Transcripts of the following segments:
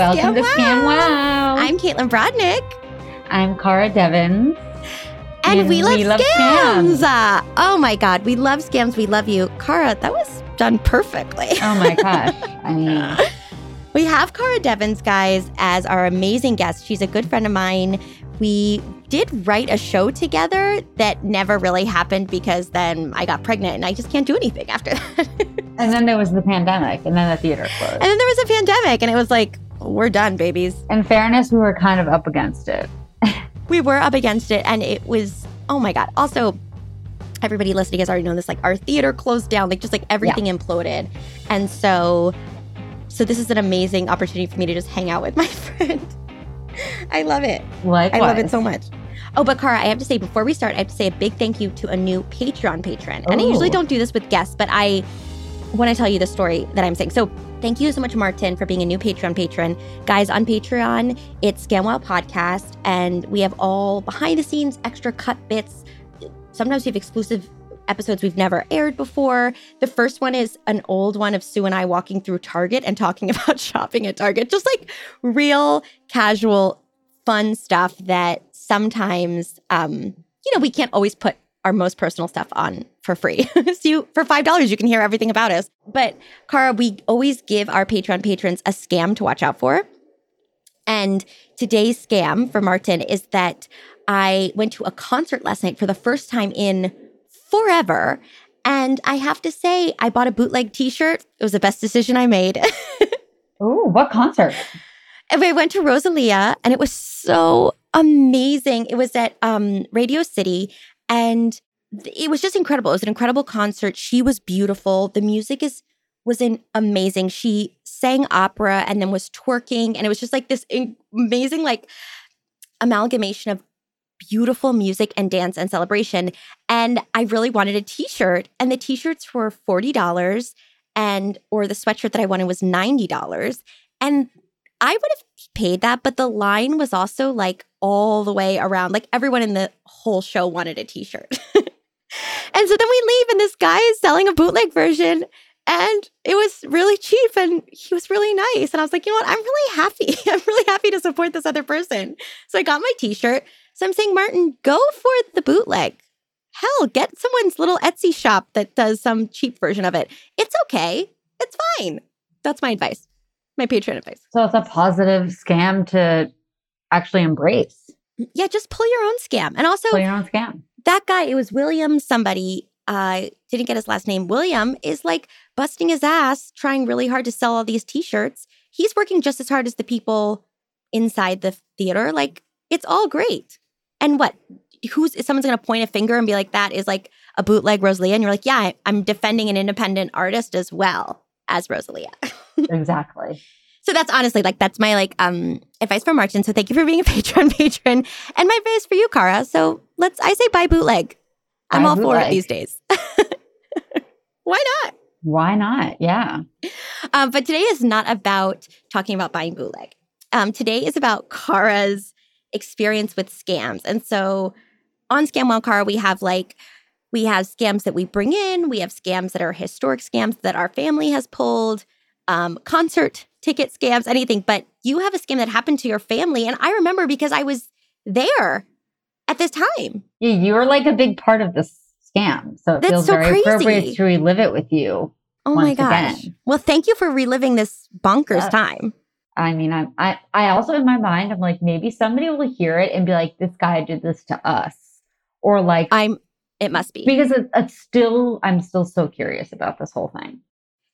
welcome to Scam Wow. I'm Caitlin Brodnick, I'm Cara Devins. and And we love we love scams. scams. Uh, oh my God, we love scams. We love you, Cara. That was done perfectly. Oh my gosh. I mean, We have Cara Devins, guys, as our amazing guest. She's a good friend of mine. We did write a show together that never really happened because then I got pregnant and I just can't do anything after that. and then there was the pandemic, and then the theater closed. And then there was a pandemic and it was like, we're done, babies. In fairness, we were kind of up against it. we were up against it and it was oh my god. Also everybody listening has already known this like our theater closed down like just like everything imploded. And so so this is an amazing opportunity for me to just hang out with my friend. I love it. Likewise. i love it so much. Oh but Cara, i have to say before we start i have to say a big thank you to a new patreon patron. And i usually don't do this with guests but i want to tell you the story that i'm saying so Thank you so much, Martin, for being a new Patreon patron. Guys, on Patreon, it's ScamWow Podcast, and we have all behind the scenes extra cut bits. Sometimes we have exclusive episodes we've never aired before. The first one is an old one of Sue and I walking through Target and talking about shopping at Target, just like real, casual, fun stuff that sometimes, um, you know, we can't always put our most personal stuff on for free. so you, for five dollars, you can hear everything about us. But Cara, we always give our Patreon patrons a scam to watch out for. And today's scam for Martin is that I went to a concert last night for the first time in forever. And I have to say, I bought a bootleg t shirt. It was the best decision I made. oh, what concert? And we went to Rosalia and it was so amazing. It was at um, Radio City and it was just incredible. It was an incredible concert. She was beautiful. The music is was in amazing. She sang opera and then was twerking and it was just like this in- amazing like amalgamation of beautiful music and dance and celebration. And I really wanted a t-shirt and the t-shirts were $40 and or the sweatshirt that I wanted was $90. And I would have paid that, but the line was also like all the way around. Like everyone in the whole show wanted a t-shirt. and so then we leave and this guy is selling a bootleg version and it was really cheap and he was really nice. And I was like, you know what? I'm really happy. I'm really happy to support this other person. So I got my t-shirt. So I'm saying, Martin, go for the bootleg. Hell, get someone's little Etsy shop that does some cheap version of it. It's okay. It's fine. That's my advice. My Patreon advice. So it's a positive scam to actually embrace. Yeah, just pull your own scam. And also, Pull your own scam. that guy, it was William somebody, uh, didn't get his last name. William is like busting his ass, trying really hard to sell all these t-shirts. He's working just as hard as the people inside the theater. Like, it's all great. And what? Who's someone's gonna point a finger and be like, that is like a bootleg Rosalia? And you're like, yeah, I- I'm defending an independent artist as well as Rosalia. exactly. So that's honestly like that's my like um advice for Martin. So thank you for being a Patreon patron. And my advice for you, Cara. So let's I say buy bootleg. I'm Buy all for it these days. Why not? Why not? Yeah. Um, but today is not about talking about buying bootleg. Um, today is about Cara's experience with scams. And so on Scam Wow Cara, we have like we have scams that we bring in, we have scams that are historic scams that our family has pulled, um, concert ticket scams, anything. But you have a scam that happened to your family. And I remember because I was there at this time. Yeah, you're like a big part of this scam. So it That's feels so very crazy. appropriate to relive it with you. Oh my gosh. again. Well, thank you for reliving this bonkers Yes. time. I mean, I, I, I also in my mind, I'm like, maybe somebody will hear it and be like, this guy did this to us. Or like, I'm it must be. because it, it's still, I'm still so curious about this whole thing.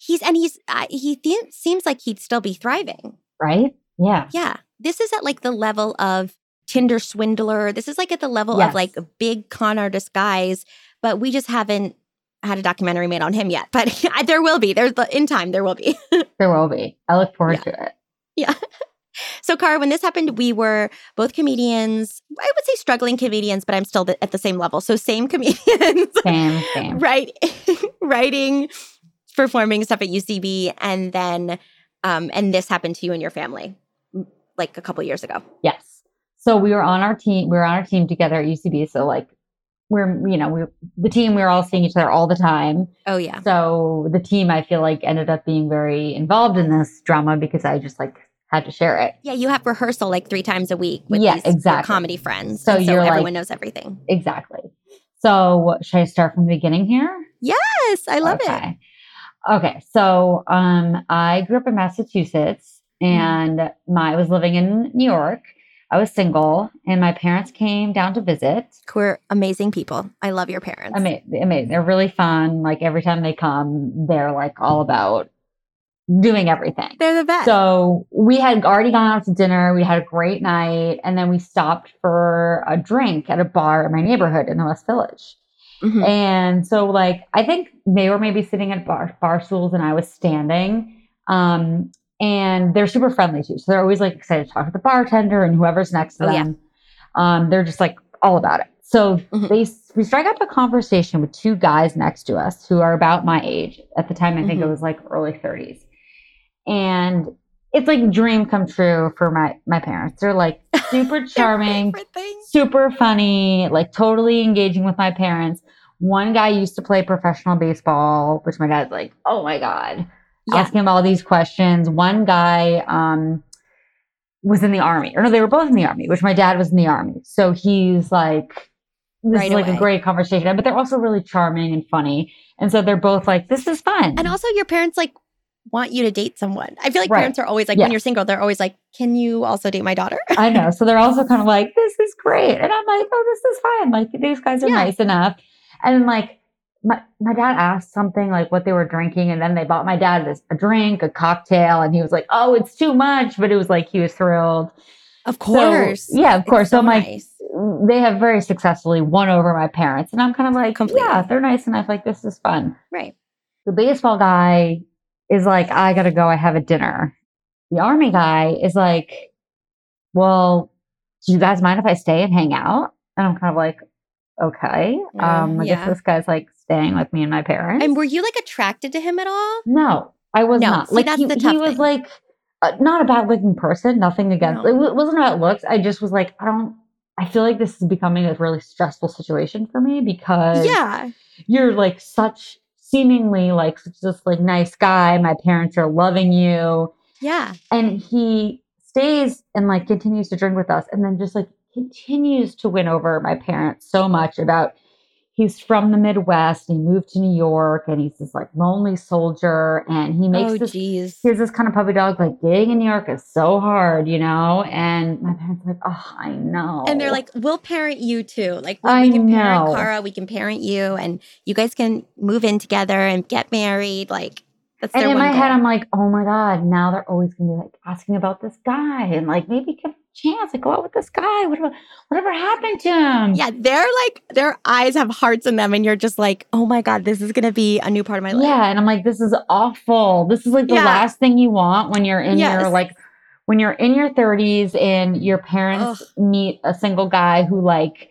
He's and he's uh, he th- seems like he'd still be thriving. Right? Yeah. Yeah, this is at like the level of Tinder swindler. This is like at the level Yes. of like a big con artist guys. But we just haven't had a documentary made on him yet. But there will be. There's in time there will be. There will be. I look forward to it. yeah. So, Cara, when this happened, we were both comedians. I would say struggling comedians, but I'm still the, at the same level. So, same comedians. Same, same. right writing performing stuff at ucb and then um and this happened to you and your family like a couple years ago Yes. So we were on our team. We were on our team together at UCB. So like, we're you know we the team we were all seeing each other all the time. oh yeah So the team I feel like ended up being very involved in this drama because I just like had to share it. yeah you have rehearsal like three times a week with Yeah, these exactly. comedy friends So so you're, like- everyone knows everything Exactly. So should I start from the beginning here? yes i love it okay. So um I grew up in Massachusetts Mm-hmm. and my I was living in New York. I was single and my parents came down to visit. we're amazing people i love your parents Amazing, amazing. They're really fun. Like every time they come, they're like all about doing everything. they're the best So we had already gone out to dinner. We had a great night, and then we stopped for a drink at a bar in my neighborhood in the West Village. Mhm. And so, like, I think they were maybe sitting at bar bar stools, and I was standing. Um, and they're super friendly too, so they're always like excited to talk to the bartender and whoever's next to Oh, yeah. them. Um, they're just like all about it. So Mhm. they we strike up a conversation with two guys next to us who are about my age at the time. I think it Mhm. was like early 30s, and it's like dream come true for my my parents. They're like super charming, super funny, like totally engaging with my parents. One guy used to play professional baseball, which my dad's like, oh my God, yeah asking him all these questions. One guy um, was in the army, or no, they were both in the army, which my dad was in the army. So he's like, this Right is like away. a great conversation, but they're also really charming and funny. And so they're both like, this is fun. and also your parents like want you to date someone i feel like Right. parents are always like Yeah. when you're single they're always like can you also date my daughter I know. So they're also kind of like, this is great. And I'm like, oh, this is fine. Like, these guys are Yeah. nice enough. And like, my, my dad asked something like what they were drinking. And then they bought my dad this a drink, a cocktail. And he was like, oh, it's too much. But it was like, he was thrilled. of So, course yeah, of It's course. So, I'm like, nice. they have very successfully won over my parents. And I'm kind of like, Completely. yeah, they're nice enough. Like, this is fun. right The baseball guy is like, I gotta go, I have a dinner. The army guy is like, Well, do you guys mind if I stay and hang out? And I'm kind of like, Okay. Um, I yeah. guess this guy's like staying with me and my parents. And were you like attracted to him at all? no, I was No, not. see, like that's he, he was like uh, not a bad looking person, nothing against No. it wa- wasn't about looks. I just was like, I don't I feel like this is becoming a really stressful situation for me because Yeah. you're like such seemingly like just like nice guy. My parents are loving you. Yeah. And he stays and like continues to drink with us and then just like continues to win over my parents so much about he's from the Midwest. And he moved to New York, and he's this like lonely soldier, and he makes oh, this. jeez. He has this kind of puppy dog. Like getting in New York is so hard, you know. And my parents are like, oh, I know. And they're like, we'll parent you too. Like, we, we can parent know. Cara, we can parent you, and you guys can move in together and get married. Like, that's and in my head. I'm like, oh my god, now they're always gonna be like asking about this guy, and like maybe give him a chance, like go out with this guy. Whatever, whatever happened to him? yeah, they're like, their eyes have hearts in them, and you're just like, oh my God, this is going to be a new part of my life. Yeah, and I'm like, this is awful. This is like the Yeah. last thing you want when you're in your like when you're in your 30s and your parents meet a single guy who like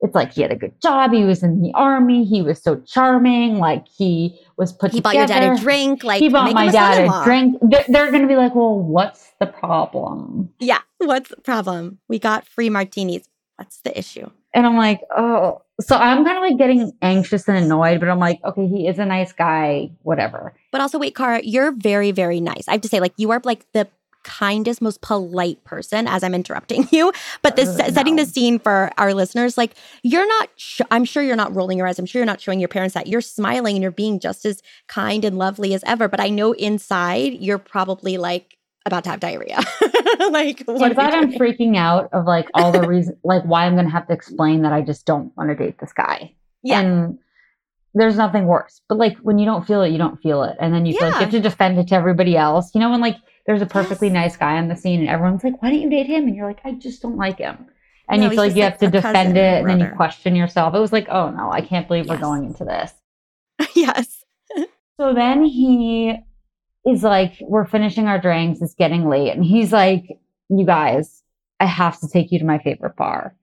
it's like he had a good job, he was in the army, he was so charming, like he was put He bought your dad a drink. Like, he bought my dad a drink. They're, they're going to be like, well, what's the problem? Yeah. What's the problem? We got free martinis. What's the issue? And I'm like, oh. So I'm kind of like getting anxious and annoyed, but I'm like, okay, he is a nice guy, whatever. But also, wait, Cara, you're very, very nice. I have to say, like, you are like the kindest, most polite person as I'm interrupting you. But this Uh, setting no. the scene for our listeners, like, you're not, sh- I'm sure you're not rolling your eyes. I'm sure you're not showing your parents that you're smiling and you're being just as kind and lovely as ever. But I know inside you're probably like about to have diarrhea. like, what Inside, I'm freaking out of like all the reason, like why I'm going to have to explain that I just don't want to date this guy. Yeah. And there's nothing worse. But like when you don't feel it, you don't feel it. And then you feel like you have to defend it to everybody else. You know, when like there's a perfectly Yes. nice guy on the scene and everyone's like, why don't you date him? And you're like, I just don't like him. And No, you feel like you like have to defend it and then you question yourself. It was like, oh no, I can't believe we're going into this. yes. So then he is like, we're finishing our drinks, it's getting late. And he's like, you guys, I have to take you to my favorite bar.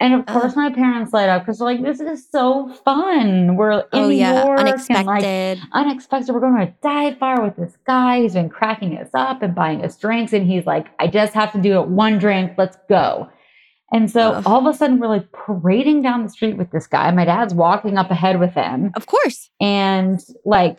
And of course, my parents light up because they're like, this is so fun. We're oh, in oh, New yeah. York and like Unexpected. unexpected. We're going to a dive bar with this guy. He's been cracking us up and buying us drinks. And he's like, I just have to do it one drink. Let's go. And so all of a sudden, we're like parading down the street with this guy. My dad's walking up ahead with him of course. and like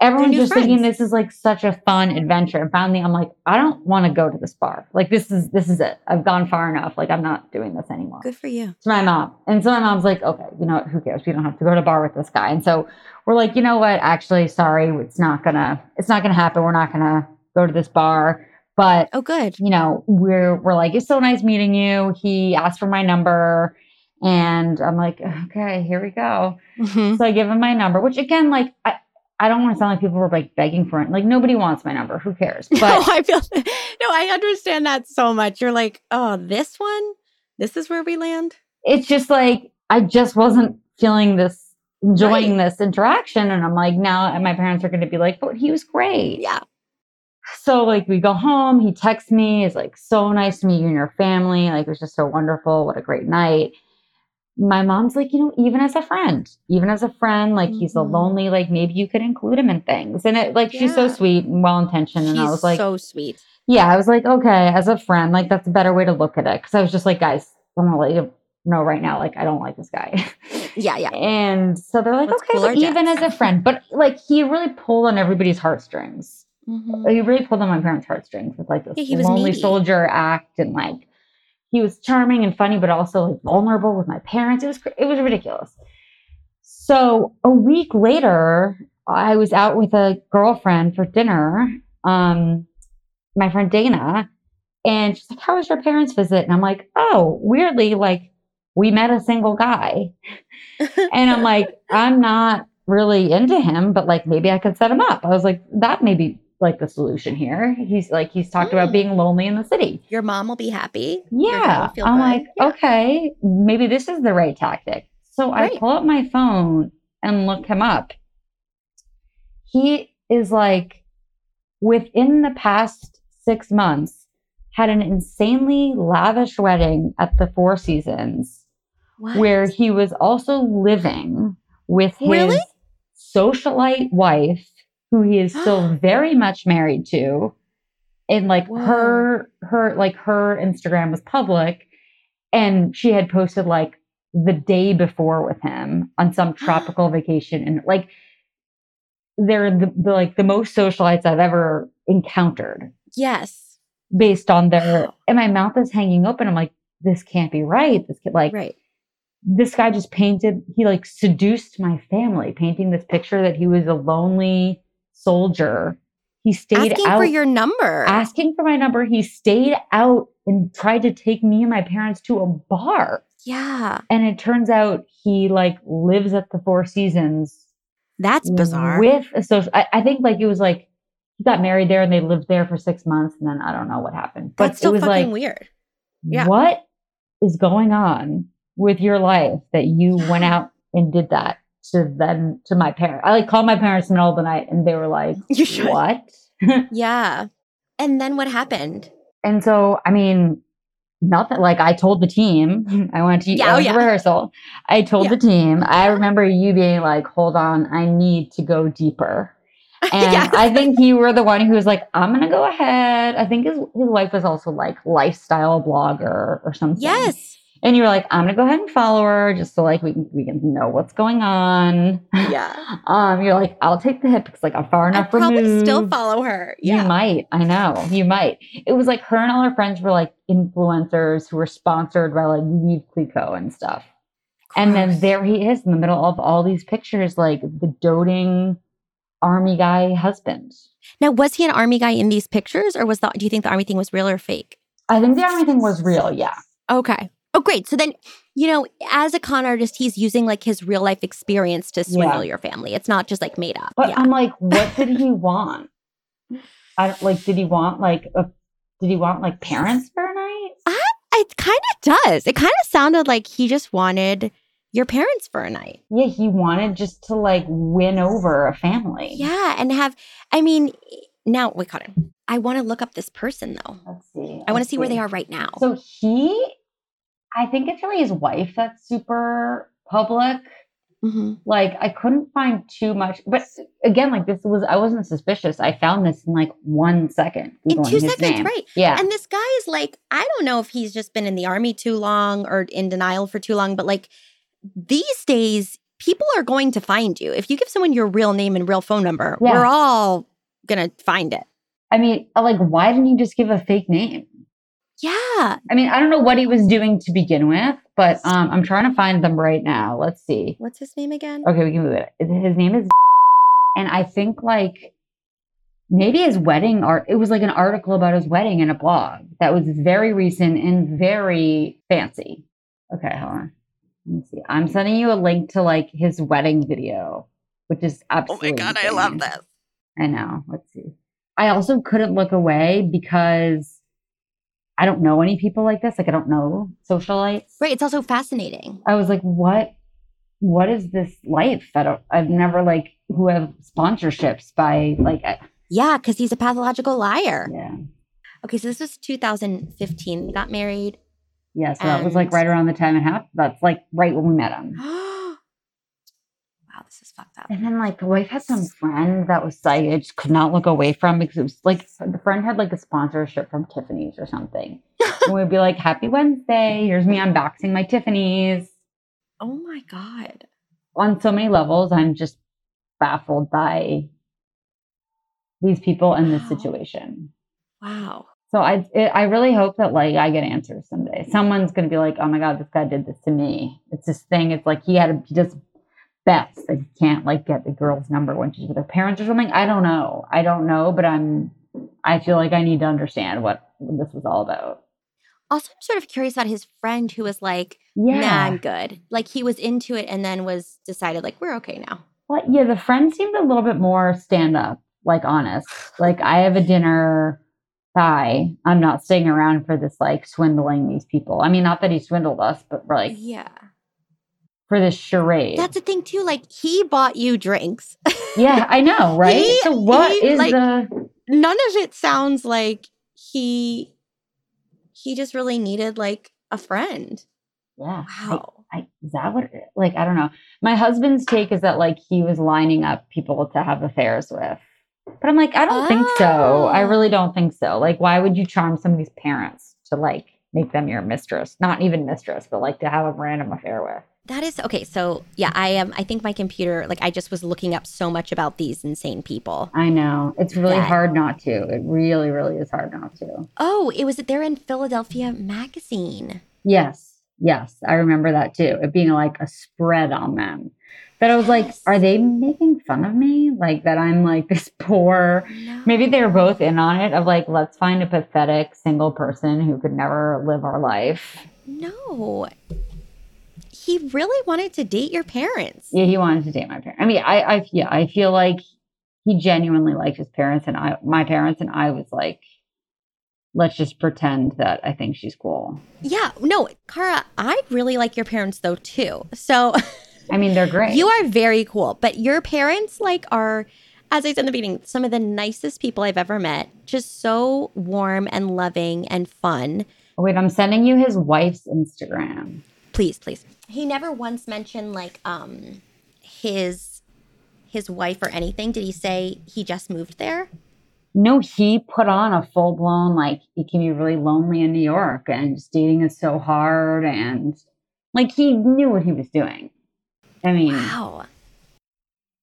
everyone's just thinking this is like such a fun adventure. And finally i'm like i don't want to go to this bar. Like this is this is it. I've gone far enough. Like i'm not doing this anymore. Good for you. to my mom and so my mom's like okay you know what? Who cares? We don't have to go to a bar with this guy. And so we're like you know what? Actually sorry it's not gonna it's not gonna happen. We're not gonna go to this bar. But Oh, good. you know, we're we're like, it's so nice meeting you. He asked for my number, and I'm like, okay, here we go. Mhm. So I give him my number, which again, like, I, I don't want to sound like people were like begging for it. Like nobody wants my number. Who cares? no, But I feel no, I understand that so much. You're like, oh, this one, this is where we land. it's just like I just wasn't feeling this, enjoying Right. this interaction, and I'm like, now my parents are going to be like, but he was great. Yeah. So like we go home, he texts me, is like so nice to meet you and your family. Like it was just so wonderful. What a great night. My mom's like, you know, even as a friend, even as a friend, like he's a Mhm. lonely, like maybe you could include him in things. And it like she's so sweet and well intentioned. And I was like, so sweet. yeah, I was like, okay, as a friend, like that's a better way to look at it. Cause I was just like, guys, I'm gonna let you know right now, like I don't like this guy. Yeah, yeah. and so they're like, Let's okay, so even as a friend, but like he really pulled on everybody's heartstrings Mhm. he really pulled on my parents' heartstrings with like this Yeah, lonely needy. soldier act and like he was charming and funny, but also like vulnerable with my parents. It was it was ridiculous. So a week later, I was out with a girlfriend for dinner, um, my friend Dana, and she's like, "How was your parents' visit?" And I'm like, "Oh, weirdly, like we met a single guy." and I'm like, I'm not really into him, but like maybe I could set him up. I was like, that may be like the solution here. He's like, he's talked about Mm. being lonely in the city. Your mom will be happy. Yeah. I'm good. like, Yeah. okay, maybe this is the right tactic. So I pull up my phone and look him up. He is like, within the past six months, had an insanely lavish wedding at the Four Seasons What? where he was also living with his Really? socialite wife, who he is still very much married to. And like Whoa. her, her, like her Instagram was public, and she had posted like the day before with him on some tropical vacation, and like they're the, the like the most socialites I've ever encountered Yes. based on their. And my mouth is hanging open. I'm like, this can't be right. This could like Right. this guy just painted, he like seduced my family, painting this picture that he was a lonely soldier. He stayed Asking out for your number. asking for my number. He stayed out and tried to take me and my parents to a bar. yeah. And it turns out he like lives at the Four Seasons That's bizarre. with a social. I, I think like it was like he got married there and they lived there for six months and then I don't know what happened. But That's still it was fucking like, weird. yeah. what is going on with your life that you went out and did that to them to my parents? I like called my parents in the middle of the night and they were like, You should. what? Yeah. And then what happened? And so, I mean, not that like I told the team, mm-hmm. I went to, Yeah, I oh, yeah. rehearsal. I told Yeah. the team, I remember you being like, hold on, I need to go deeper. And Yes. I think you were the one who was like, I'm going to go ahead. I think his, his wife was also like lifestyle blogger or something. Yes. And you were like, I'm to go ahead and follow her just so like we can, we can know what's going on. Yeah. um, you're like, I'll take the hip because like I'm far enough I enough probably still follow her. Yeah. You might. I know. You might. It was like her and all her friends were like influencers who were sponsored by like Veuve Clicquot and stuff. And then there he is in the middle of all these pictures, like the doting army guy husband. Now, was he an army guy in these pictures, or was the? Do you think the army thing was real or fake? I think the army thing was real. Yeah. Okay. Oh, great. So then, you know, as a con artist, he's using like his real life experience to swindle your family. It's not just like made up. But yeah. I'm like, what did he want? I don't like. Did he want like a? Did he want like parents for a night? it kind of does. It kind of sounded like he just wanted your parents for a night. Yeah, he wanted just to like win over a family. Yeah, and have. I mean, now wait, cut it. I want to look up this person though. Let's see. I want to let's see where they are right now. So he, I think it's really his wife that's super public. Mhm. Like I couldn't find too much, but again, like this was I wasn't suspicious. I found this in like one second. in two seconds, name. right? Yeah, And this guy is like, I don't know if he's just been in the army too long or in denial for too long, but like these days, people are going to find you. If you give someone your real name and real phone number, Yeah. we're all gonna find it. I mean, uh, like, why didn't he just give a fake name? Yeah. I mean, I don't know what he was doing to begin with, but um, I'm trying to find them right now. Let's see. What's his name again? Okay, we can move it. His name is, and I think like maybe his wedding art. It was like an article about his wedding in a blog that was very recent and very fancy. Okay, hold on. Let me see. I'm sending you a link to like his wedding video, which is absolutely. Oh absolutely. insane. I love this. I know. Let's see. I also couldn't look away because I don't know any people like this. Like I don't know socialites. Right. It's also fascinating. I was like, what what is this life? I don't I've never like who have sponsorships by like I, Yeah, because he's a pathological liar. yeah. Okay, so this was 2015. He got married. Yeah, so that was like right around the time and half. That's like right when we met him. this is fucked up. And then like the wife had some friend that was like I just could not look away from because it was like the friend had like a sponsorship from Tiffany's or something. and we'd be like, Happy Wednesday, here's me unboxing my Tiffany's. Oh my God. On so many levels, I'm just baffled by these people in this Wow. situation. Wow. So I it, I really hope that like I get answers someday. Someone's gonna be like, oh my god, this guy did this to me. It's this thing. It's like he had a, he just bets that he can't like get the girl's number when she's with her parents or something. I don't know. I don't know, but I'm I feel like I need to understand what this was all about. Also, I'm sort of curious about his friend who was like, Yeah. nah, I'm good. Like he was into it and then was decided, like, we're okay now. Well, yeah, the friend seemed a little bit more stand up, like honest. Like I have a dinner. Bye. I'm not staying around for this like swindling these people. I mean, not that he swindled us, but like yeah. For this charade. That's the thing, too. Like he bought you drinks. yeah, I know, right? He- so what he, is like- the None of it sounds like he he just really needed like a friend. yeah? Wow. I, is that what? It, like I don't know. My husband's take is that like he was lining up people to have affairs with, but I'm like I don't think so. I Oh. really don't think so. Like why would you charm somebody's parents to like make them your mistress? Not even mistress, but like to have a random affair with. That is okay. So yeah, I am. I think my computer, like, I just was looking up so much about these insane people. I know it's really That- hard not to. It really, really is hard not to. Oh, it was they're in Philadelphia Magazine. Yes. Yes, I remember that too. It being like a spread on them. That I was like, Yes. are they making fun of me? Like that I'm like this poor. No. Maybe they were both in on it of like, let's find a pathetic single person who could never live our life. No. He really wanted to date your parents. Yeah, he wanted to date my parents. I mean, I, I, yeah, I feel like he genuinely liked his parents and I, my parents, and I was like, let's just pretend that I think she's cool. Yeah, no, Cara, I really like your parents though too. So I mean, they're great. you are very cool, but your parents like are as I said in the beginning, some of the nicest people I've ever met. Just so warm and loving and fun. Wait, I'm sending you his wife's Instagram. Please, please. He never once mentioned like um his his wife or anything. Did he say he just moved there? No, he put on a full blown like it can be really lonely in New York and just dating is so hard and like he knew what he was doing. I mean, Wow.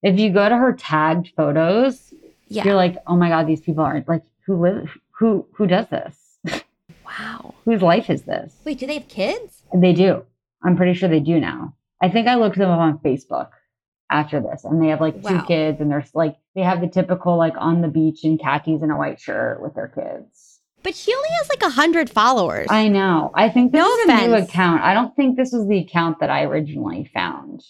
if you go to her tagged photos, Yeah. you're like, oh my god, these people aren't like who live who who does this? wow. Whose life is this? Wait, do they have kids? They do. I'm pretty sure they do now. I think I looked them up on Facebook after this, and they have like two Wow. kids, and they're like they have the typical like on the beach in khakis and a white shirt with their kids. But she only has like a hundred followers. I know. I think this No is a new account. I don't think this was the account that I originally found.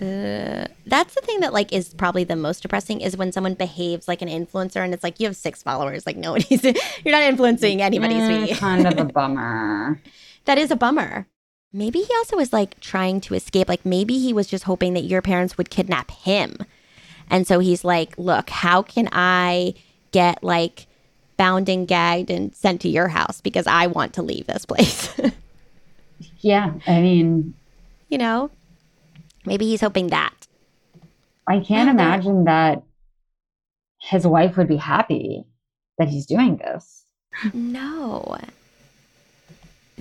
Uh, that's the thing that like is probably the most depressing is when someone behaves like an influencer and it's like you have six followers like nobody's you're not influencing anybody Eh, kind of a bummer. that is a bummer maybe he also was like trying to escape like maybe he was just hoping that your parents would kidnap him. And so he's like look how can i get like bound and gagged and sent to your house because i want to leave this place? Yeah, I mean, you know? Maybe he's hoping that. I can't imagine that his wife would be happy that he's doing this. No.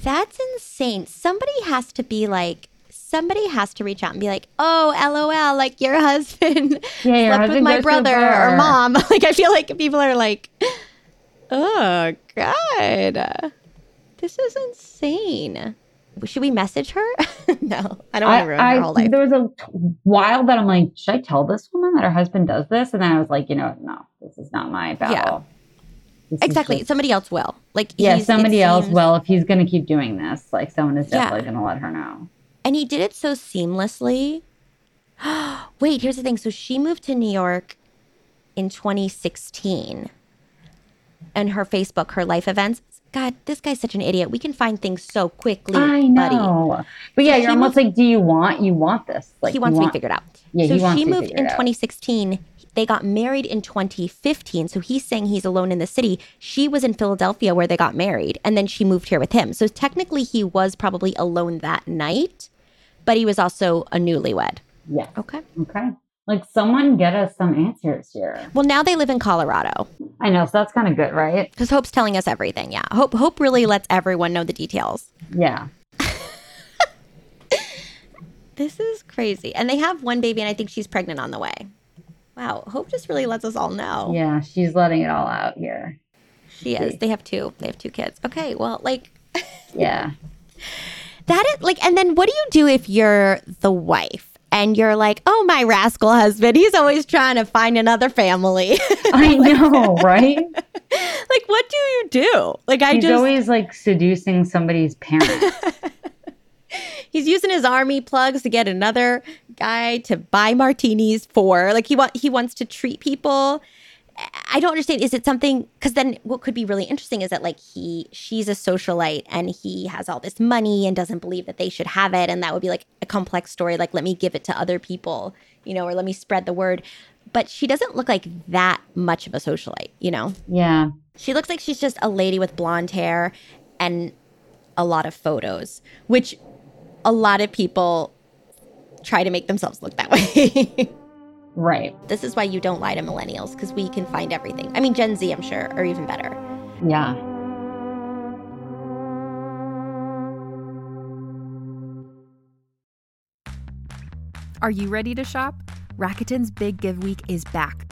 That's insane. Somebody has to be like, somebody has to reach out and be like, oh, lol, like your husband Yeah, your slept with my brother or mom. Like, I feel like people are like, oh, God. This is insane. Should we message her? no, I don't want to ruin I, her whole life. There was a while that I'm like, should I tell this woman that her husband does this? And then I was like, you know, no, this is not my battle. Is Exactly. Somebody else will. Like, yeah, somebody else. seems- Well, if he's going to keep doing this, like someone is Yeah. definitely going to let her know. And he did it so seamlessly. Wait, here's the thing. So she moved to New York in 2016. And her Facebook, her life events. God, this guy's such an idiot. We can find things so quickly, I buddy. know, but yeah, So you're almost like, do you want you want this? Like he wants you me want, figured out. Yeah, so she moved in out. 2016. They got married in 2015. So he's saying he's alone in the city. She was in Philadelphia where they got married, and then she moved here with him. So technically, he was probably alone that night, but he was also a newlywed. Yeah. Okay. Okay. Like someone get us some answers here. Well, now they live in Colorado I know, so that's kind of good, right? because Hope's telling us everything. Yeah, Hope Hope really lets everyone know the details. Yeah. This is crazy, and they have one baby, and I think she's pregnant on the way. Wow, Hope just really lets us all know. Yeah, she's letting it all out here. She is. They have two. They have two kids. Okay, well, like Yeah. that is like, and then what do you do if you're the wife and you're like, oh my rascal husband, he's always trying to find another family. I know, right? like, what do you do? Like, I He's just always like seducing somebody's parents. He's using his army plugs to get another guy to buy martinis for. Like he want he wants to treat people. I don't understand. Is it something? Because then what could be really interesting is that like he she's a socialite and he has all this money and doesn't believe that they should have it, and that would be like a complex story. Like let me give it to other people, you know, or let me spread the word. But she doesn't look like that much of a socialite, you know. yeah. She looks like she's just a lady with blonde hair and a lot of photos, which a lot of people try to make themselves look that way. Right. this is why you don't lie to millennials because we can find everything. I mean, Gen Z, I'm sure, are even better. Yeah. Are you ready to shop? Rakuten's Big Give Week is back.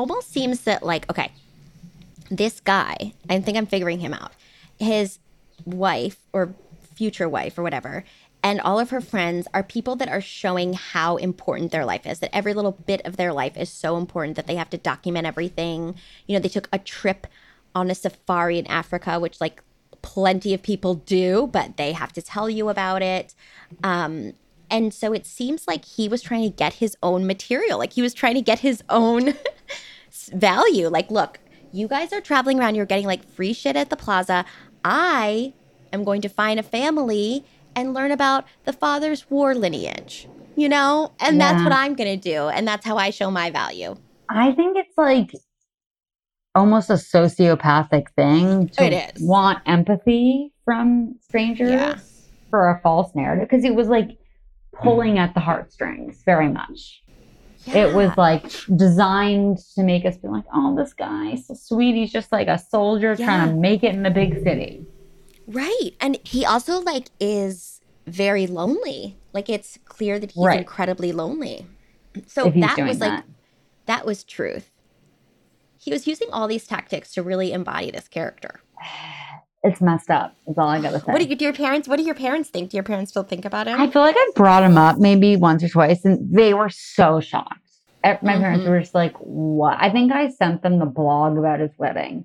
Almost seems that like okay this guy i think i'm figuring him out his wife or future wife or whatever and all of her friends are people that are showing how important their life is that every little bit of their life is so important that they have to document everything. You know they took a trip on a safari in africa which like plenty of people do but they have to tell you about it. Um and so it seems like he was trying to get his own material like he was trying to get his own value. Like look you guys are traveling around you're getting like free shit at the plaza. I am going to find a family and learn about the father's war lineage you know? And that's what i'm going to do and that's how i show my value. I think it's like almost a sociopathic thing to want empathy from strangers Yeah. for a false narrative because it was like pulling mm. at the heartstrings very much. It was like designed to make us feel like, oh, this guy's so sweet. He's just like a soldier trying to make it in the big city. Right. And he also like is very lonely. Like it's clear that he's Right. incredibly lonely. So that was like that. that was truth. He was using all these tactics to really embody this character. It's messed up. Is all I gotta say. What do, you, do your parents? What do your parents think? Do your parents still think about him? I feel like I brought him up maybe once or twice, and they were so shocked. My parents Mhm. were just like, "What?" I think I sent them the blog about his wedding,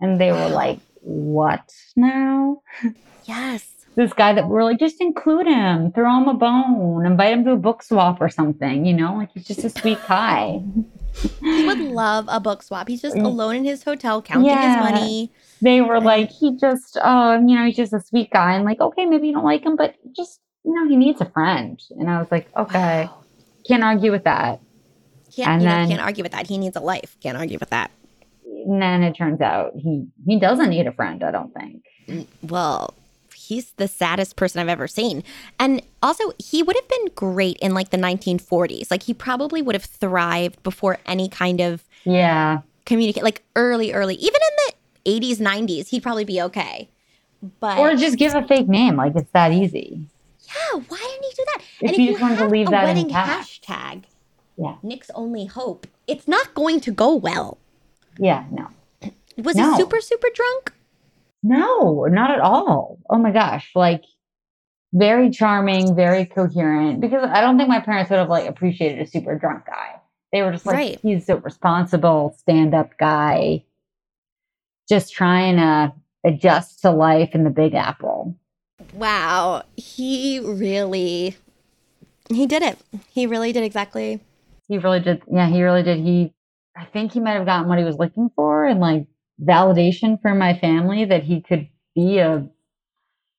and they were like, "What now?" yes. This guy that we're like, just include him, throw him a bone, invite him to a book swap or something. You know, like he's just a sweet guy. He would love a book swap. He's just Mm. alone in his hotel counting Yeah. his money. They were like, he just, oh, you know, he's just a sweet guy. And like, okay, maybe you don't like him, but just, you know, he needs a friend. And I was like, okay, Wow. can't argue with that. Can't, And you then- know, can't argue with that. He needs a life. Can't argue with that. and then it turns out he he doesn't need a friend. I don't think. Mm, well, he's the saddest person I've ever seen. And also, he would have been great in like the 1940s. Like, he probably would have thrived before any kind of Yeah, communicate, like early, early, even in the 80s, 90s, he'd probably be okay. But or just give a fake name. Like it's that easy. yeah, why didn't he do that? If and you just wanted to leave that wedding hashtag, Yeah, Nick's only hope, it's not going to go well. yeah, no. Was No. he super, super drunk? No, not at all. Oh my gosh. Like very charming, very coherent. Because I don't think my parents would have like appreciated a super drunk guy. They were just like, Right. he's a responsible stand-up guy, just trying to adjust to life in the big apple. Wow, he really, he did it. He really did exactly. He really did yeah, he really did. He I think he might have gotten what he was looking for and like validation for my family that he could be a,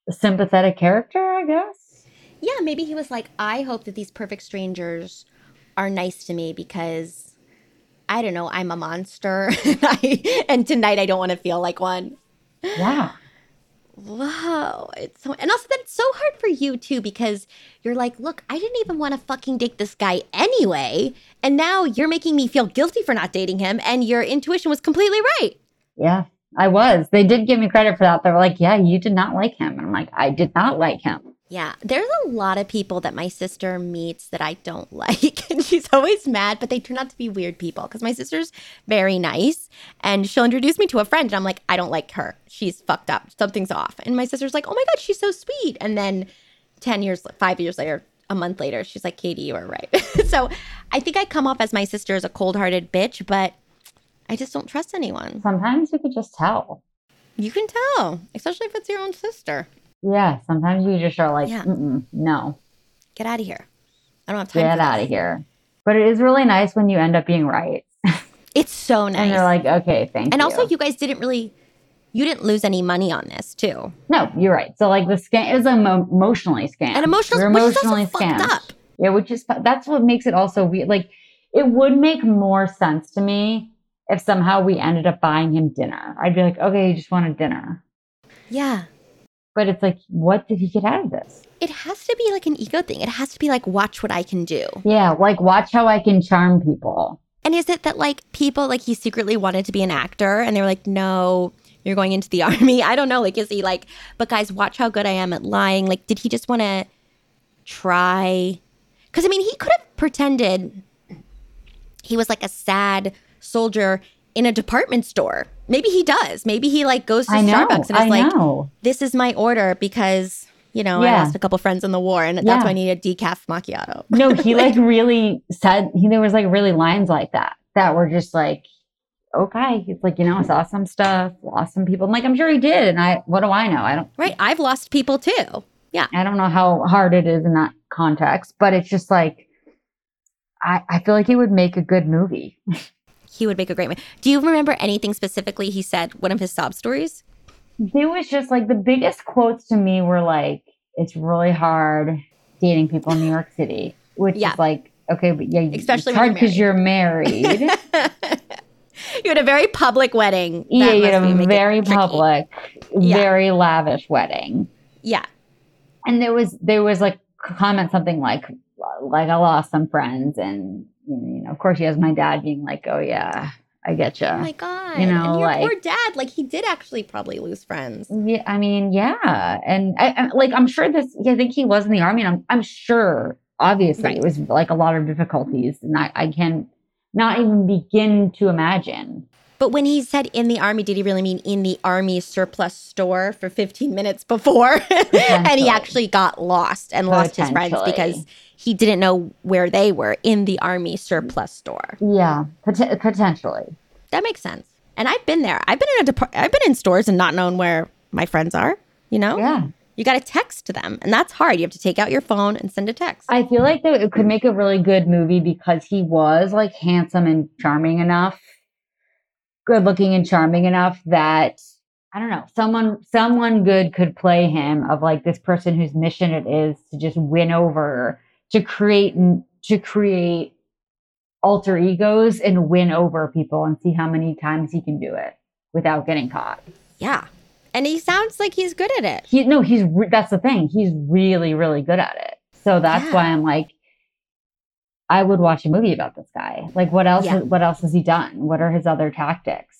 a sympathetic character, I guess. Yeah, maybe he was like, I hope that these perfect strangers are nice to me because I don't know, I'm a monster, and, I, and tonight I don't want to feel like one. Yeah. Wow, it's so, and also that it's so hard for you too because you're like, look, I didn't even want to fucking date this guy anyway, and now you're making me feel guilty for not dating him, and your intuition was completely right. Yeah, I was. They did give me credit for that. They were like, yeah, you did not like him. And I'm like, I did not like him. Yeah, there's a lot of people that my sister meets that I don't like. And she's always mad, but they turn out to be weird people because my sister's very nice and she'll introduce me to a friend. And I'm like, I don't like her. She's fucked up. Something's off. And my sister's like, oh my God, she's so sweet. And then 10 years, five years later, a month later, she's like, Katie, you were right. so I think I come off as my sister as a cold hearted bitch, but I just don't trust anyone. Sometimes you could just tell. You can tell, especially if it's your own sister. Yeah, sometimes you just are like, Yeah. No, Get out of here. I don't have time get out of here. But it is really nice when you end up being right. It's so nice. And they're like, okay, thank you. And you. also, you guys didn't really, you didn't lose any money on this too. no, you're right. So like the scam, is emo- emotionally scammed. And emotional, We're which is also emotionally fucked up. Yeah, which is that's what makes it also weird. Like it would make more sense to me if somehow we ended up buying him dinner. I'd be like, okay, you just wanted dinner. Yeah. But it's like, what did he get out of this? It has to be like an ego thing. It has to be like, watch what I can do. Yeah, like watch how I can charm people. And is it that like people, like he secretly wanted to be an actor and they were like, no, you're going into the army? I don't know. Like, is he like, but guys, watch how good I am at lying? Like, did he just want to try? Because I mean, he could have pretended he was like a sad soldier in a department store. Maybe he does. Maybe he like goes to I know. Starbucks and is I like, know. this is my order because you know I Yeah. lost a couple friends in the war and that's Yeah. why I need a decaf macchiato. No, he like really said he there was like really lines like that that were just like, okay. He's like, you know, I saw some stuff, lost some people. I'm like, I'm sure he did. And I what do I know? I don't Right? I've lost people too. Yeah. I don't know how hard it is in that context, but it's just like I, I feel like he would make a good movie. He would make a great man. Do you remember anything specifically he said? One of his sob stories? It was just like the biggest quotes to me were like, it's really hard dating people in New York City, which Yeah. is like, okay, but yeah, Especially it's hard you're because you're married. you had a very public wedding. yeah, you had a very tricky. public, Yeah. very lavish wedding. Yeah. And there was there was like comment something like like I lost some friends and you know, of course he has my dad being like, Oh yeah, I get you. Oh my god. You know, and your like- poor dad, like he did actually probably lose friends. Yeah, I mean, yeah, and I, I like I'm sure this. Yeah, I think he was in the army, and I'm I'm sure, obviously, Right. it was like a lot of difficulties, and I I can not even begin to imagine. But when he said in the army, did he really mean in the army surplus store for 15 minutes before? and he actually got lost and lost his friends because he didn't know where they were in the army surplus store. Yeah, pot- potentially. That makes sense. And I've been there. I've been in a depart- I've been in stores and not known where my friends are, you know? Yeah, You got to text them, and that's hard. You have to take out your phone and send a text. I feel like that it could make a really good movie because he was like handsome and charming enough, good looking and charming enough that I don't know, someone someone good could play him of like this person whose mission it is to just win over, to create to create alter egos and win over people and see how many times he can do it without getting caught. Yeah. And he sounds like he's good at it. He no, he's re- that's the thing. He's really really good at it. So that's Yeah. why I'm like I would watch a movie about this guy. Like what else Yeah. what else has he done? What are his other tactics?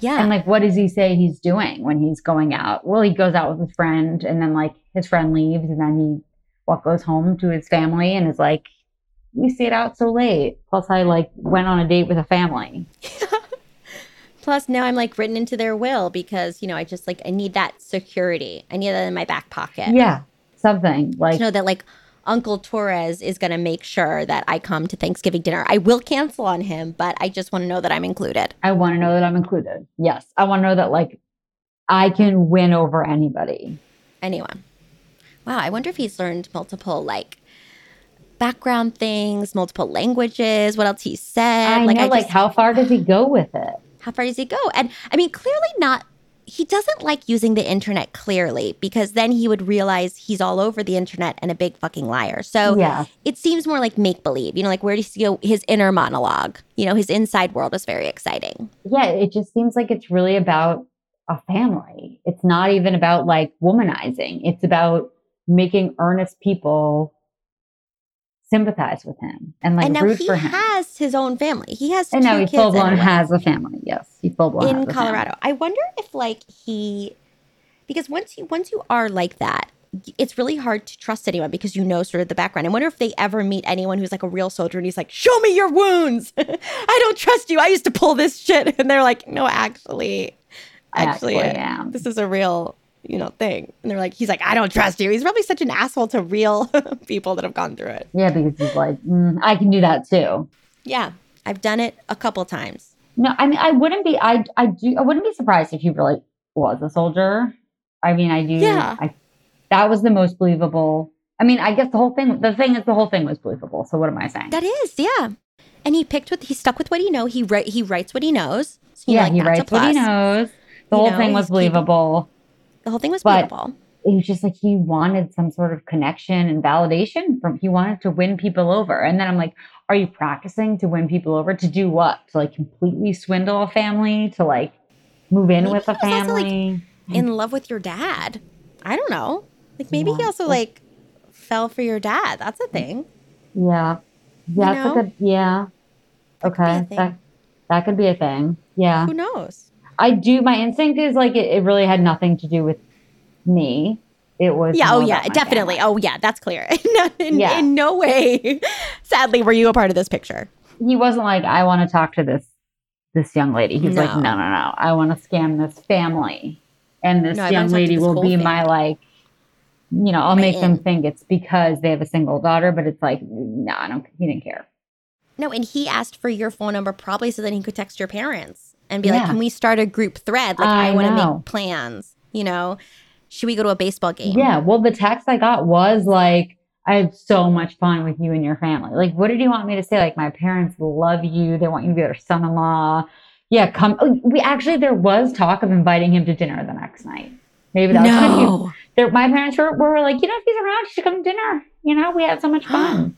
Yeah. And like what does he say he's doing when he's going out? Well, he goes out with his friend and then like his friend leaves and then he what goes home to his family and is like we stayed out so late. Plus I like went on a date with a family. Plus, now I'm like written into their will because, you know, I just like, I need that security. I need that in my back pocket. Yeah. Something like To know that like Uncle Torres is going to make sure that I come to Thanksgiving dinner. I will cancel on him, but I just want to know that I'm included. I want to know that I'm included. Yes. I want to know that like I can win over anybody. Anyone. Wow. I wonder if he's learned multiple like background things, multiple languages, what else he said. I know, like, just- how far does he go with it? how far does he go? And I mean, clearly not. He doesn't like using the internet clearly because then he would realize he's all over the internet and a big fucking liar. So Yeah. it seems more like make believe. You know, like where does he go? His inner monologue. You know, his inside world is very exciting. Yeah. It just seems like it's really about a family. It's not even about like womanizing, it's about making earnest people sympathize with him and like and now root he for him. has his own family. He has and now he full blown has a family. Yes. He full blown in. Colorado. I wonder if like he because once you once you are like that, it's really hard to trust anyone because you know sort of the background. I wonder if they ever meet anyone who's like a real soldier and he's like, "Show me your wounds. I don't trust you. I used to pull this shit." And they're like, "No, actually, actually, Actually, uh, yeah. this is a real." You know, thing. And they're like, he's like, I don't trust you. He's probably such an asshole to real people that have gone through it. Yeah, because he's like, mm, I can do that too. Yeah, I've done it a couple times. No, I mean, I wouldn't be. I I do. I wouldn't be surprised if he really was a soldier. I mean, I do. Yeah. I, that was the most believable. I mean, I guess the whole thing. The thing is, the whole thing was believable. So what am I saying? That is, yeah. And he picked with he stuck with what he know. He write he writes what he knows. So, yeah, like, he writes what he knows. The You whole know, thing was believable. The whole thing was But- beautiful. It was just like he wanted some sort of connection and validation from. He wanted to win people over, and then I'm like, are you practicing to win people over to do what? To like completely swindle a family? To like move in Maybe with a also, like, family? In love with your dad. I don't know. Like maybe he also like fell for your dad. That's a thing. Yeah. Yeah, it's know? like a yeah. That could be a Okay. That that could be a thing. Yeah. Who knows? I do my instinct is like it, it really had nothing to do with me. It was Yeah, oh yeah, definitely. family. Oh yeah, that's clear. No, in, Yeah. in no way, sadly, were you a part of this picture. He wasn't like, I want to talk to this this young lady. He's like, No. no, no, no. I want to scam this family. And this No, young wanna talk to lady this will be my like you know, I'll make them think it's because they have a single daughter, but it's like, no, I don't he didn't care. No, and he asked for your phone number probably so that he could text your parents and be like, "Can we start a group thread? Like, I, I want to make plans. You know, should we go to a baseball game? Yeah. Well, the text I got was like, I had so much fun with you and your family. Like, what did you want me to say? Like, my parents love you. They want you to be their son in law. Yeah, come. oh, We actually, there was talk of inviting him to dinner the next night. Maybe that's was when you, No. there, my parents were, were like, you know, if he's around, you should come to dinner. You know, we had so much fun.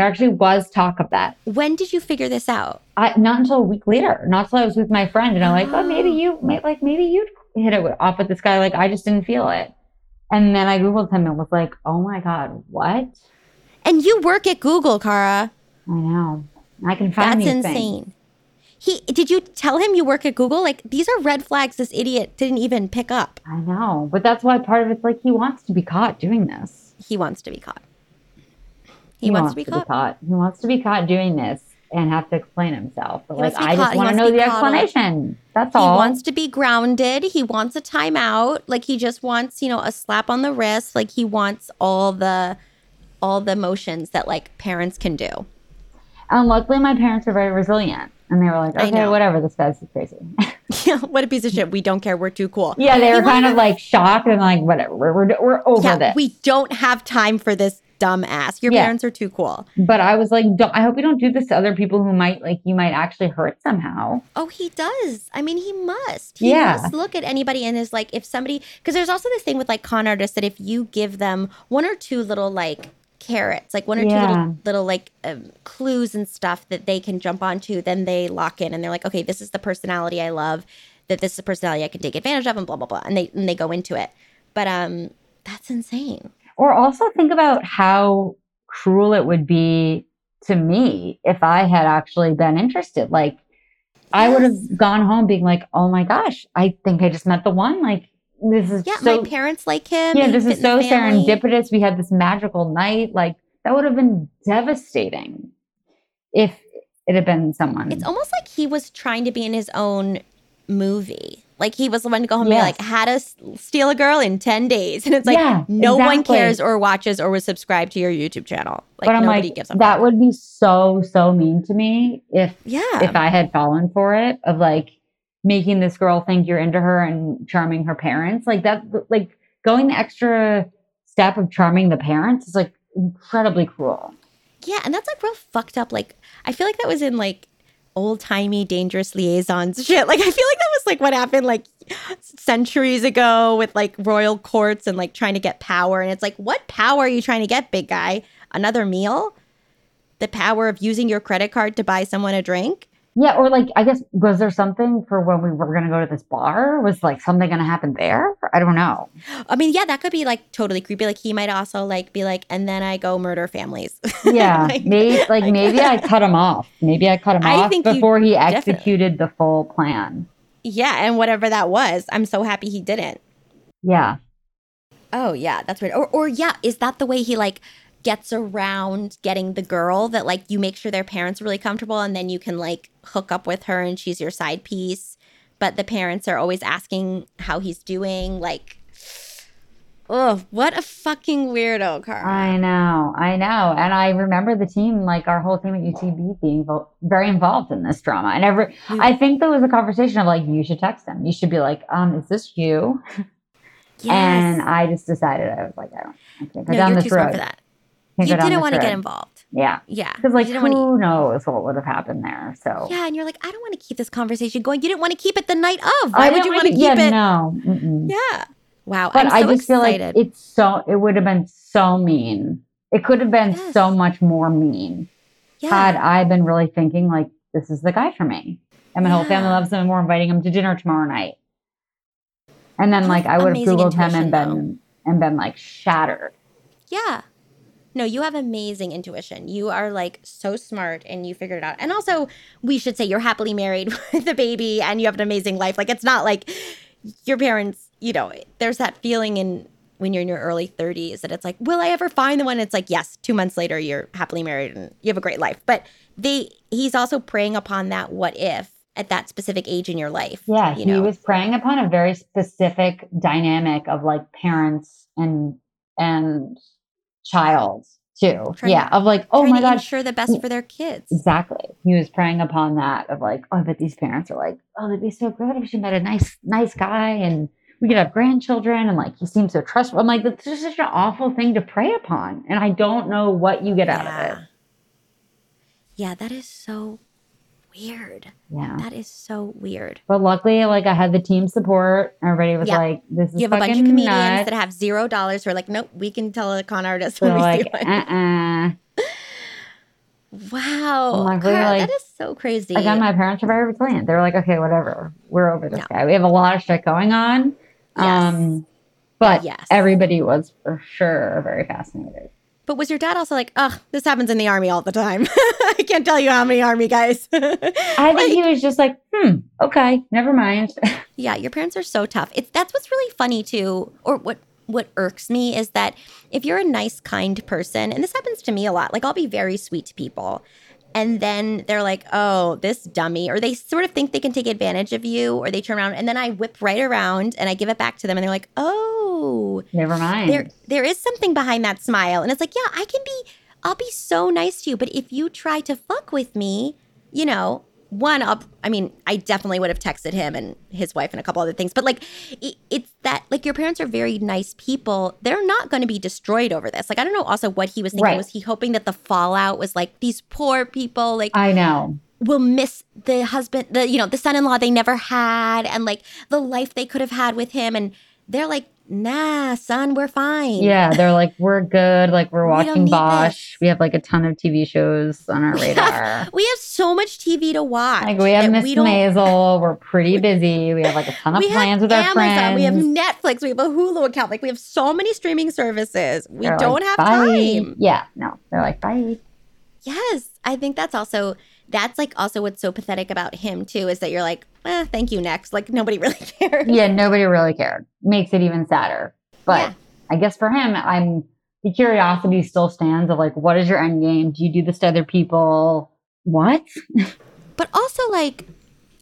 There actually was talk of that. When did you figure this out? I, not until a week later, not until I was with my friend, and I'm like, oh, maybe Oh. you, may, like, maybe you'd hit it off with this guy. Like, I just didn't feel it. And then I googled him and was like, oh my god, what? And you work at Google, Cara. I know. I can find That's insane. things. He did you tell him you work at Google? Like these are red flags this idiot didn't even pick up. I know, but that's why part of it's like he wants to be caught doing this. He wants to be caught. He, wants, to be caught. He wants to be caught doing this and have to explain himself. But He like, wants I just want to know the coddled. explanation. That's He all. He wants to be grounded. He wants a timeout. Like he just wants, you know, a slap on the wrist. Like he wants all the all the motions that like parents can do. and luckily, my parents are very resilient, and they were like, okay, whatever. This guy's crazy. Yeah, what a piece of shit. We don't care. We're too cool. yeah, they were kind of like shocked and like, whatever. We're we're, we're over yeah, this. we don't have time for this dumb ass. Your Yeah. parents are too cool. But I was like, I hope you don't do this to other people who might like you might actually hurt somehow. Oh, he does. I mean, he must. He Yeah. must look at anybody and is like, if somebody, because there's also this thing with like con artists that if you give them one or two little like carrots, like one or two little little like um, clues and stuff that they can jump onto. Then they lock in and they're like, okay, this is the personality I love. That this is the personality I can take advantage of, and blah blah blah. And they and they go into it. But um, that's insane. Or also think about how cruel it would be to me if I had actually been interested. Like, I would have gone home being like, oh my gosh, I think I just met the one. Like, this is Yeah, so, my parents like him. yeah, this is so serendipitous. We had this magical night. Like, that would have been devastating if it had been someone. It's almost like he was trying to be in his own movie. Like he was the one to go home and be like, how to s- steal a girl in 10 days. And it's like, Yeah, no one cares or watches or was subscribed to your YouTube channel. Like but I'm nobody like, gives a that would be so, so mean to me if Yeah. if I had fallen for it of like making this girl think you're into her and charming her parents, like that, like going the extra step of charming the parents is like incredibly cruel. yeah. And that's like real fucked up. Like, I feel like that was in like old timey dangerous liaisons shit. Like, I feel like that was like what happened like centuries ago with like royal courts and like trying to get power. And it's like, what power are you trying to get, big guy? Another meal? The power of using your credit card to buy someone a drink? Yeah, or like I guess was there something for when we were gonna go to this bar? Was like something gonna happen there? I don't know. I mean, yeah, that could be like totally creepy. Like he might also like be like, and then I go murder families. Yeah, Like- maybe like maybe I cut him off. Maybe I cut him I off before he definitely- executed the full plan. yeah, and whatever that was, I'm so happy he didn't. Yeah, Oh yeah, that's weird. Or or yeah, is that the way he like gets around getting the girl that like you make sure their parents are really comfortable and then you can like hook up with her and she's your side piece, but the parents are always asking how he's doing. Like, oh, what a fucking weirdo, Carl. I know, I know, and I remember the team, like our whole team at UCB, being vo- very involved in this drama. And every, We- I think there was a conversation of like, you should text him. You should be like, um, is this you? yes. And I just decided I was like, I don't, I can't go no, down this too smart road. for that. You didn't want to get involved. Yeah, Yeah, because like you didn't wanna- who knows what would have happened there? So Yeah, and you're like, I don't want to keep this conversation going. You didn't want to keep it the night of. Why I would you want wanna- keep yeah, it? No, mm-mm. Yeah. Wow. but I'm I so just feel like it's so. It would have been so mean. It could have been Yes. so much more mean yeah. had I been really thinking like, this is the guy for me, and my whole family loves him, and we're inviting him to dinner tomorrow night. And then like I would have googled him and been and been like shattered. Yeah. No, you have amazing intuition. You are like so smart and you figured it out. And also, we should say you're happily married with a baby and you have an amazing life. Like it's not like your parents, you know, there's that feeling in when you're in your early 30s that it's like, will I ever find the one? It's like, yes, 2 months later you're happily married and you have a great life. But they he's also preying upon that what if at that specific age in your life. Yeah, you know? he was preying upon a very specific dynamic of like parents and and child too. Trying yeah, of like, oh my god, ensure the best for their kids. exactly. He was preying upon that of like, oh, but these parents are like, oh, they'd be so good if she met a nice, nice guy and we could have grandchildren and like he seems so trustful. I'm like, that's just such an awful thing to prey upon, and I don't know what you get out of it. Yeah, that is so weird. Yeah. That is so weird. But luckily, like I had the team support. Everybody was Yeah. like, "This is You have a bunch of comedians nuts. that have zero dollars who are like, nope, we can tell a con artist we like, uh-uh. Wow. Luckily, Cara, like- that is so crazy. Again, my parents are very resilient. They're like, okay, whatever. We're over this No. guy. We have a lot of shit going on. Yes. Um, but Yes. everybody was for sure very fascinated. But was your dad also like, ugh, this happens in the army all the time? I can't tell you how many army guys. I think he was just like, hmm, okay, never mind. Yeah, your parents are so tough. It's that's what's really funny too, or what what irks me is that if you're a nice, kind person, and this happens to me a lot, like I'll be very sweet to people, and then they're like, "Oh, this dummy," or they sort of think they can take advantage of you, or they turn around, and then I whip right around and I give it back to them, and they're like, "Oh, never mind. there there is something behind that smile," and it's like, "Yeah, I can be, I'll be so nice to you, but if you try to fuck with me, you know." One up i mean i definitely would have texted him and his wife and a couple other things but like it, it's that like your parents are very nice people they're not going to be destroyed over this like i don't know also what he was thinking Right. was he hoping that the fallout was like these poor people like I know. will miss the husband the you know the son-in-law they never had and like the life they could have had with him and they're like, nah, son, we're fine. Yeah, they're like, we're good. Like, we're watching need Bosch. this. We have like a ton of TV shows on our radar. We have so much TV to watch. like, we have Miss we Maisel. We're pretty busy. We have like a ton of plans with our friends. we have Netflix, we have a Hulu account. Like we have so many streaming services. We They're don't like, have "Bye." time. Yeah, no, they're like, bye. Yes, I think that's also that's like also what's so pathetic about him too is that you're like, eh, thank you next. Like nobody really cares. Yeah, nobody really cared. Makes it even sadder. But Yeah. I guess for him, I'm the curiosity still stands of like, what is your end game? Do you do this to other people? What? But also like,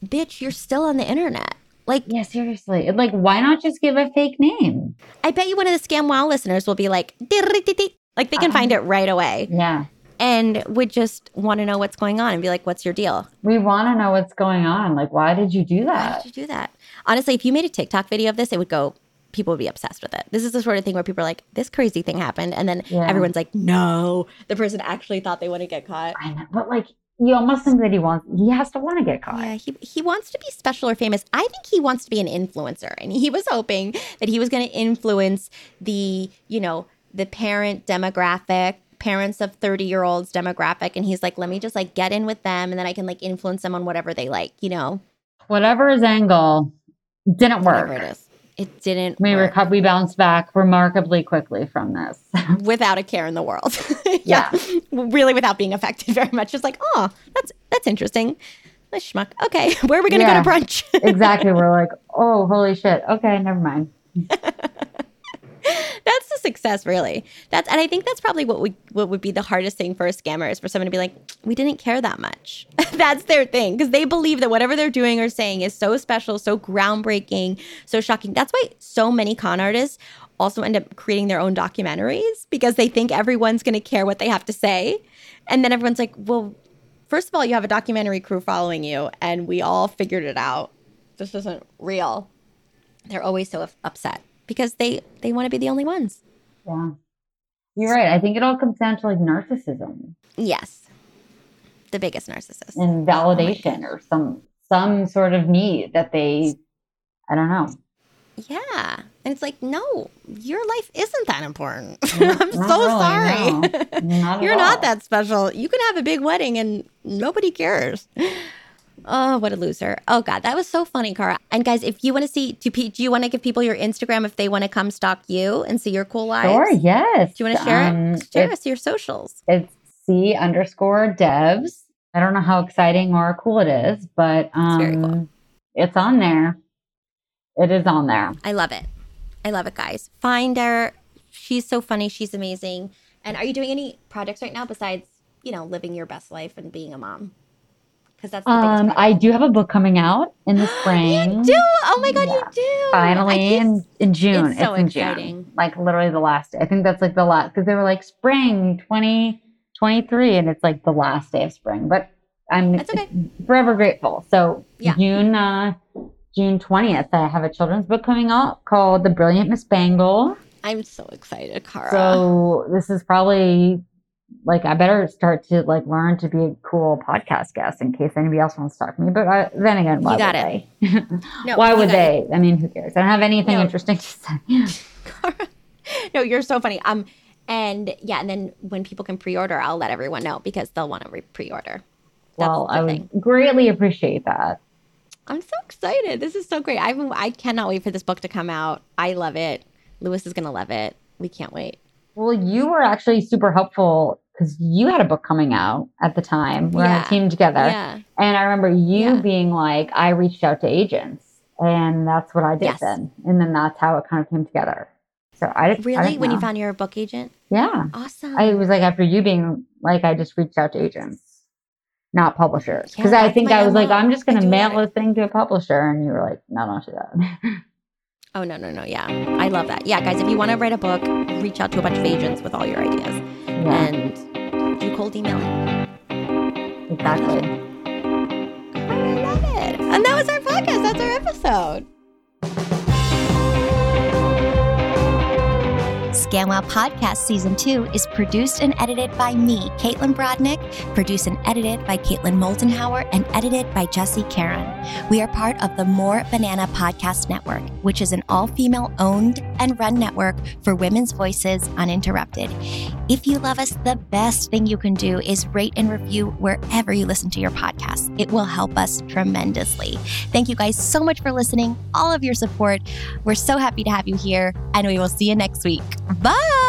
bitch, you're still on the internet. Like Yeah, seriously. Like, why not just give a fake name? I bet you one of the scam wow listeners will be like, like they can Uh-huh. find it right away Yeah. And would just want to know what's going on and be like, what's your deal? We want to know what's going on. Like, why did you do that? Why did you do that? Honestly, if you made a TikTok video of this, it would go. People would be obsessed with it. This is the sort of thing where people are like, "This crazy thing happened," and then Yeah. everyone's like, "No, the person actually thought they wouldn't get caught." I know. But like, you almost think that he wants, he has to want to get caught. Yeah, he he wants to be special or famous. I think he wants to be an influencer, and he was hoping that he was going to influence the you know the parent demographic, parents of thirty year olds demographic, and he's like, "Let me just like get in with them, and then I can like influence them on whatever they like." You know, Whatever his angle didn't whatever work. it is. It didn't We work. reco- we bounced back remarkably quickly from this. without a care in the world. Yeah. really without being affected very much. Just like, oh, that's that's interesting. Nice schmuck. Okay, where are we gonna Yeah. go to brunch? exactly. We're like, oh, holy shit. Okay, never mind. that's the success, really. That's and I think that's probably what would what would be the hardest thing for a scammer is for someone to be like, we didn't care that much. that's their thing because they believe that whatever they're doing or saying is so special, so groundbreaking, so shocking. That's why so many con artists also end up creating their own documentaries because they think everyone's going to care what they have to say, and then everyone's like, well. First of all, you have a documentary crew following you, and we all figured it out. This isn't real. They're always so upset because they they want to be the only ones. Yeah. You're right. I think it all comes down to like narcissism Yes. The biggest narcissist. and oh validation or some some sort of need that they I don't know. Yeah. And it's like, no, your life isn't that important. I'm so really, sorry. no. Not You're not all. that special. You can have a big wedding and nobody cares. Oh, what a loser. Oh, God. That was so funny, Cara. And guys, if you want to see, do, do you want to give people your Instagram if they want to come stalk you and see your cool lives? Sure, yes. Do you want to share Um, it? Share us your socials. it's C underscore devs. I don't know how exciting or cool it is, but um, very cool. it's on there. It is on there. I love it. I love it, guys. Find her. She's so funny. She's amazing. And are you doing any projects right now besides, you know, living your best life and being a mom? Because that's Um. I do have a book coming out in the spring. You do? Oh my God, Yeah. you do. Finally, in, in June. it's so in exciting. June. Like literally the last day. I think that's like the last because they were like spring 2023, and it's like the last day of spring. But I'm okay. forever grateful. So Yeah. June uh, June 20th, I have a children's book coming out called The Brilliant Miss Bangle. I'm so excited, Cara. So this is probably like I better start to like learn to be a cool podcast guest in case anybody else wants to talk to me. But I, then again, why got would it. they? no, why would they? I mean, who cares? I don't have anything No. interesting to say. no, you're so funny. Um, and yeah, and then when people can pre-order, I'll let everyone know because they'll want to re- pre-order. That's well, I would thing. greatly appreciate that. I'm so excited. This is so great. I I cannot wait for this book to come out. I love it. Lewis is gonna love it. We can't wait. Well, you were actually super helpful because you had a book coming out at the time. We're on a team together. Yeah. And I remember you Yeah. being like, I reached out to agents. And that's what I did Yes. then. And then that's how it kind of came together. So I didn't I Really? didn't When you found your book agent? Yeah. Awesome. I was like, after you being like, I just reached out to agents, not publishers. Because Yeah, I think I was like, I'm just going to mail a thing to a publisher. And you were like, no, don't do that. oh no, no, no. Yeah. I love that. Yeah, guys, if you want to write a book, reach out to a bunch of agents with all your ideas. yeah, And do cold emailing. exactly. I love it. And that was our podcast. That's our episode. ScamWow Podcast Season 2 is produced and edited by me, Caitlin Brodnick, produced and edited by Caitlin Moldenhauer, and edited by Jesse Karen. We are part of the More Banana Podcast Network, which is an all female owned and run network for women's voices uninterrupted. If you love us, the best thing you can do is rate and review wherever you listen to your podcast. It will help us tremendously. Thank you guys so much for listening, all of your support. We're so happy to have you here, and we will see you next week. Bye.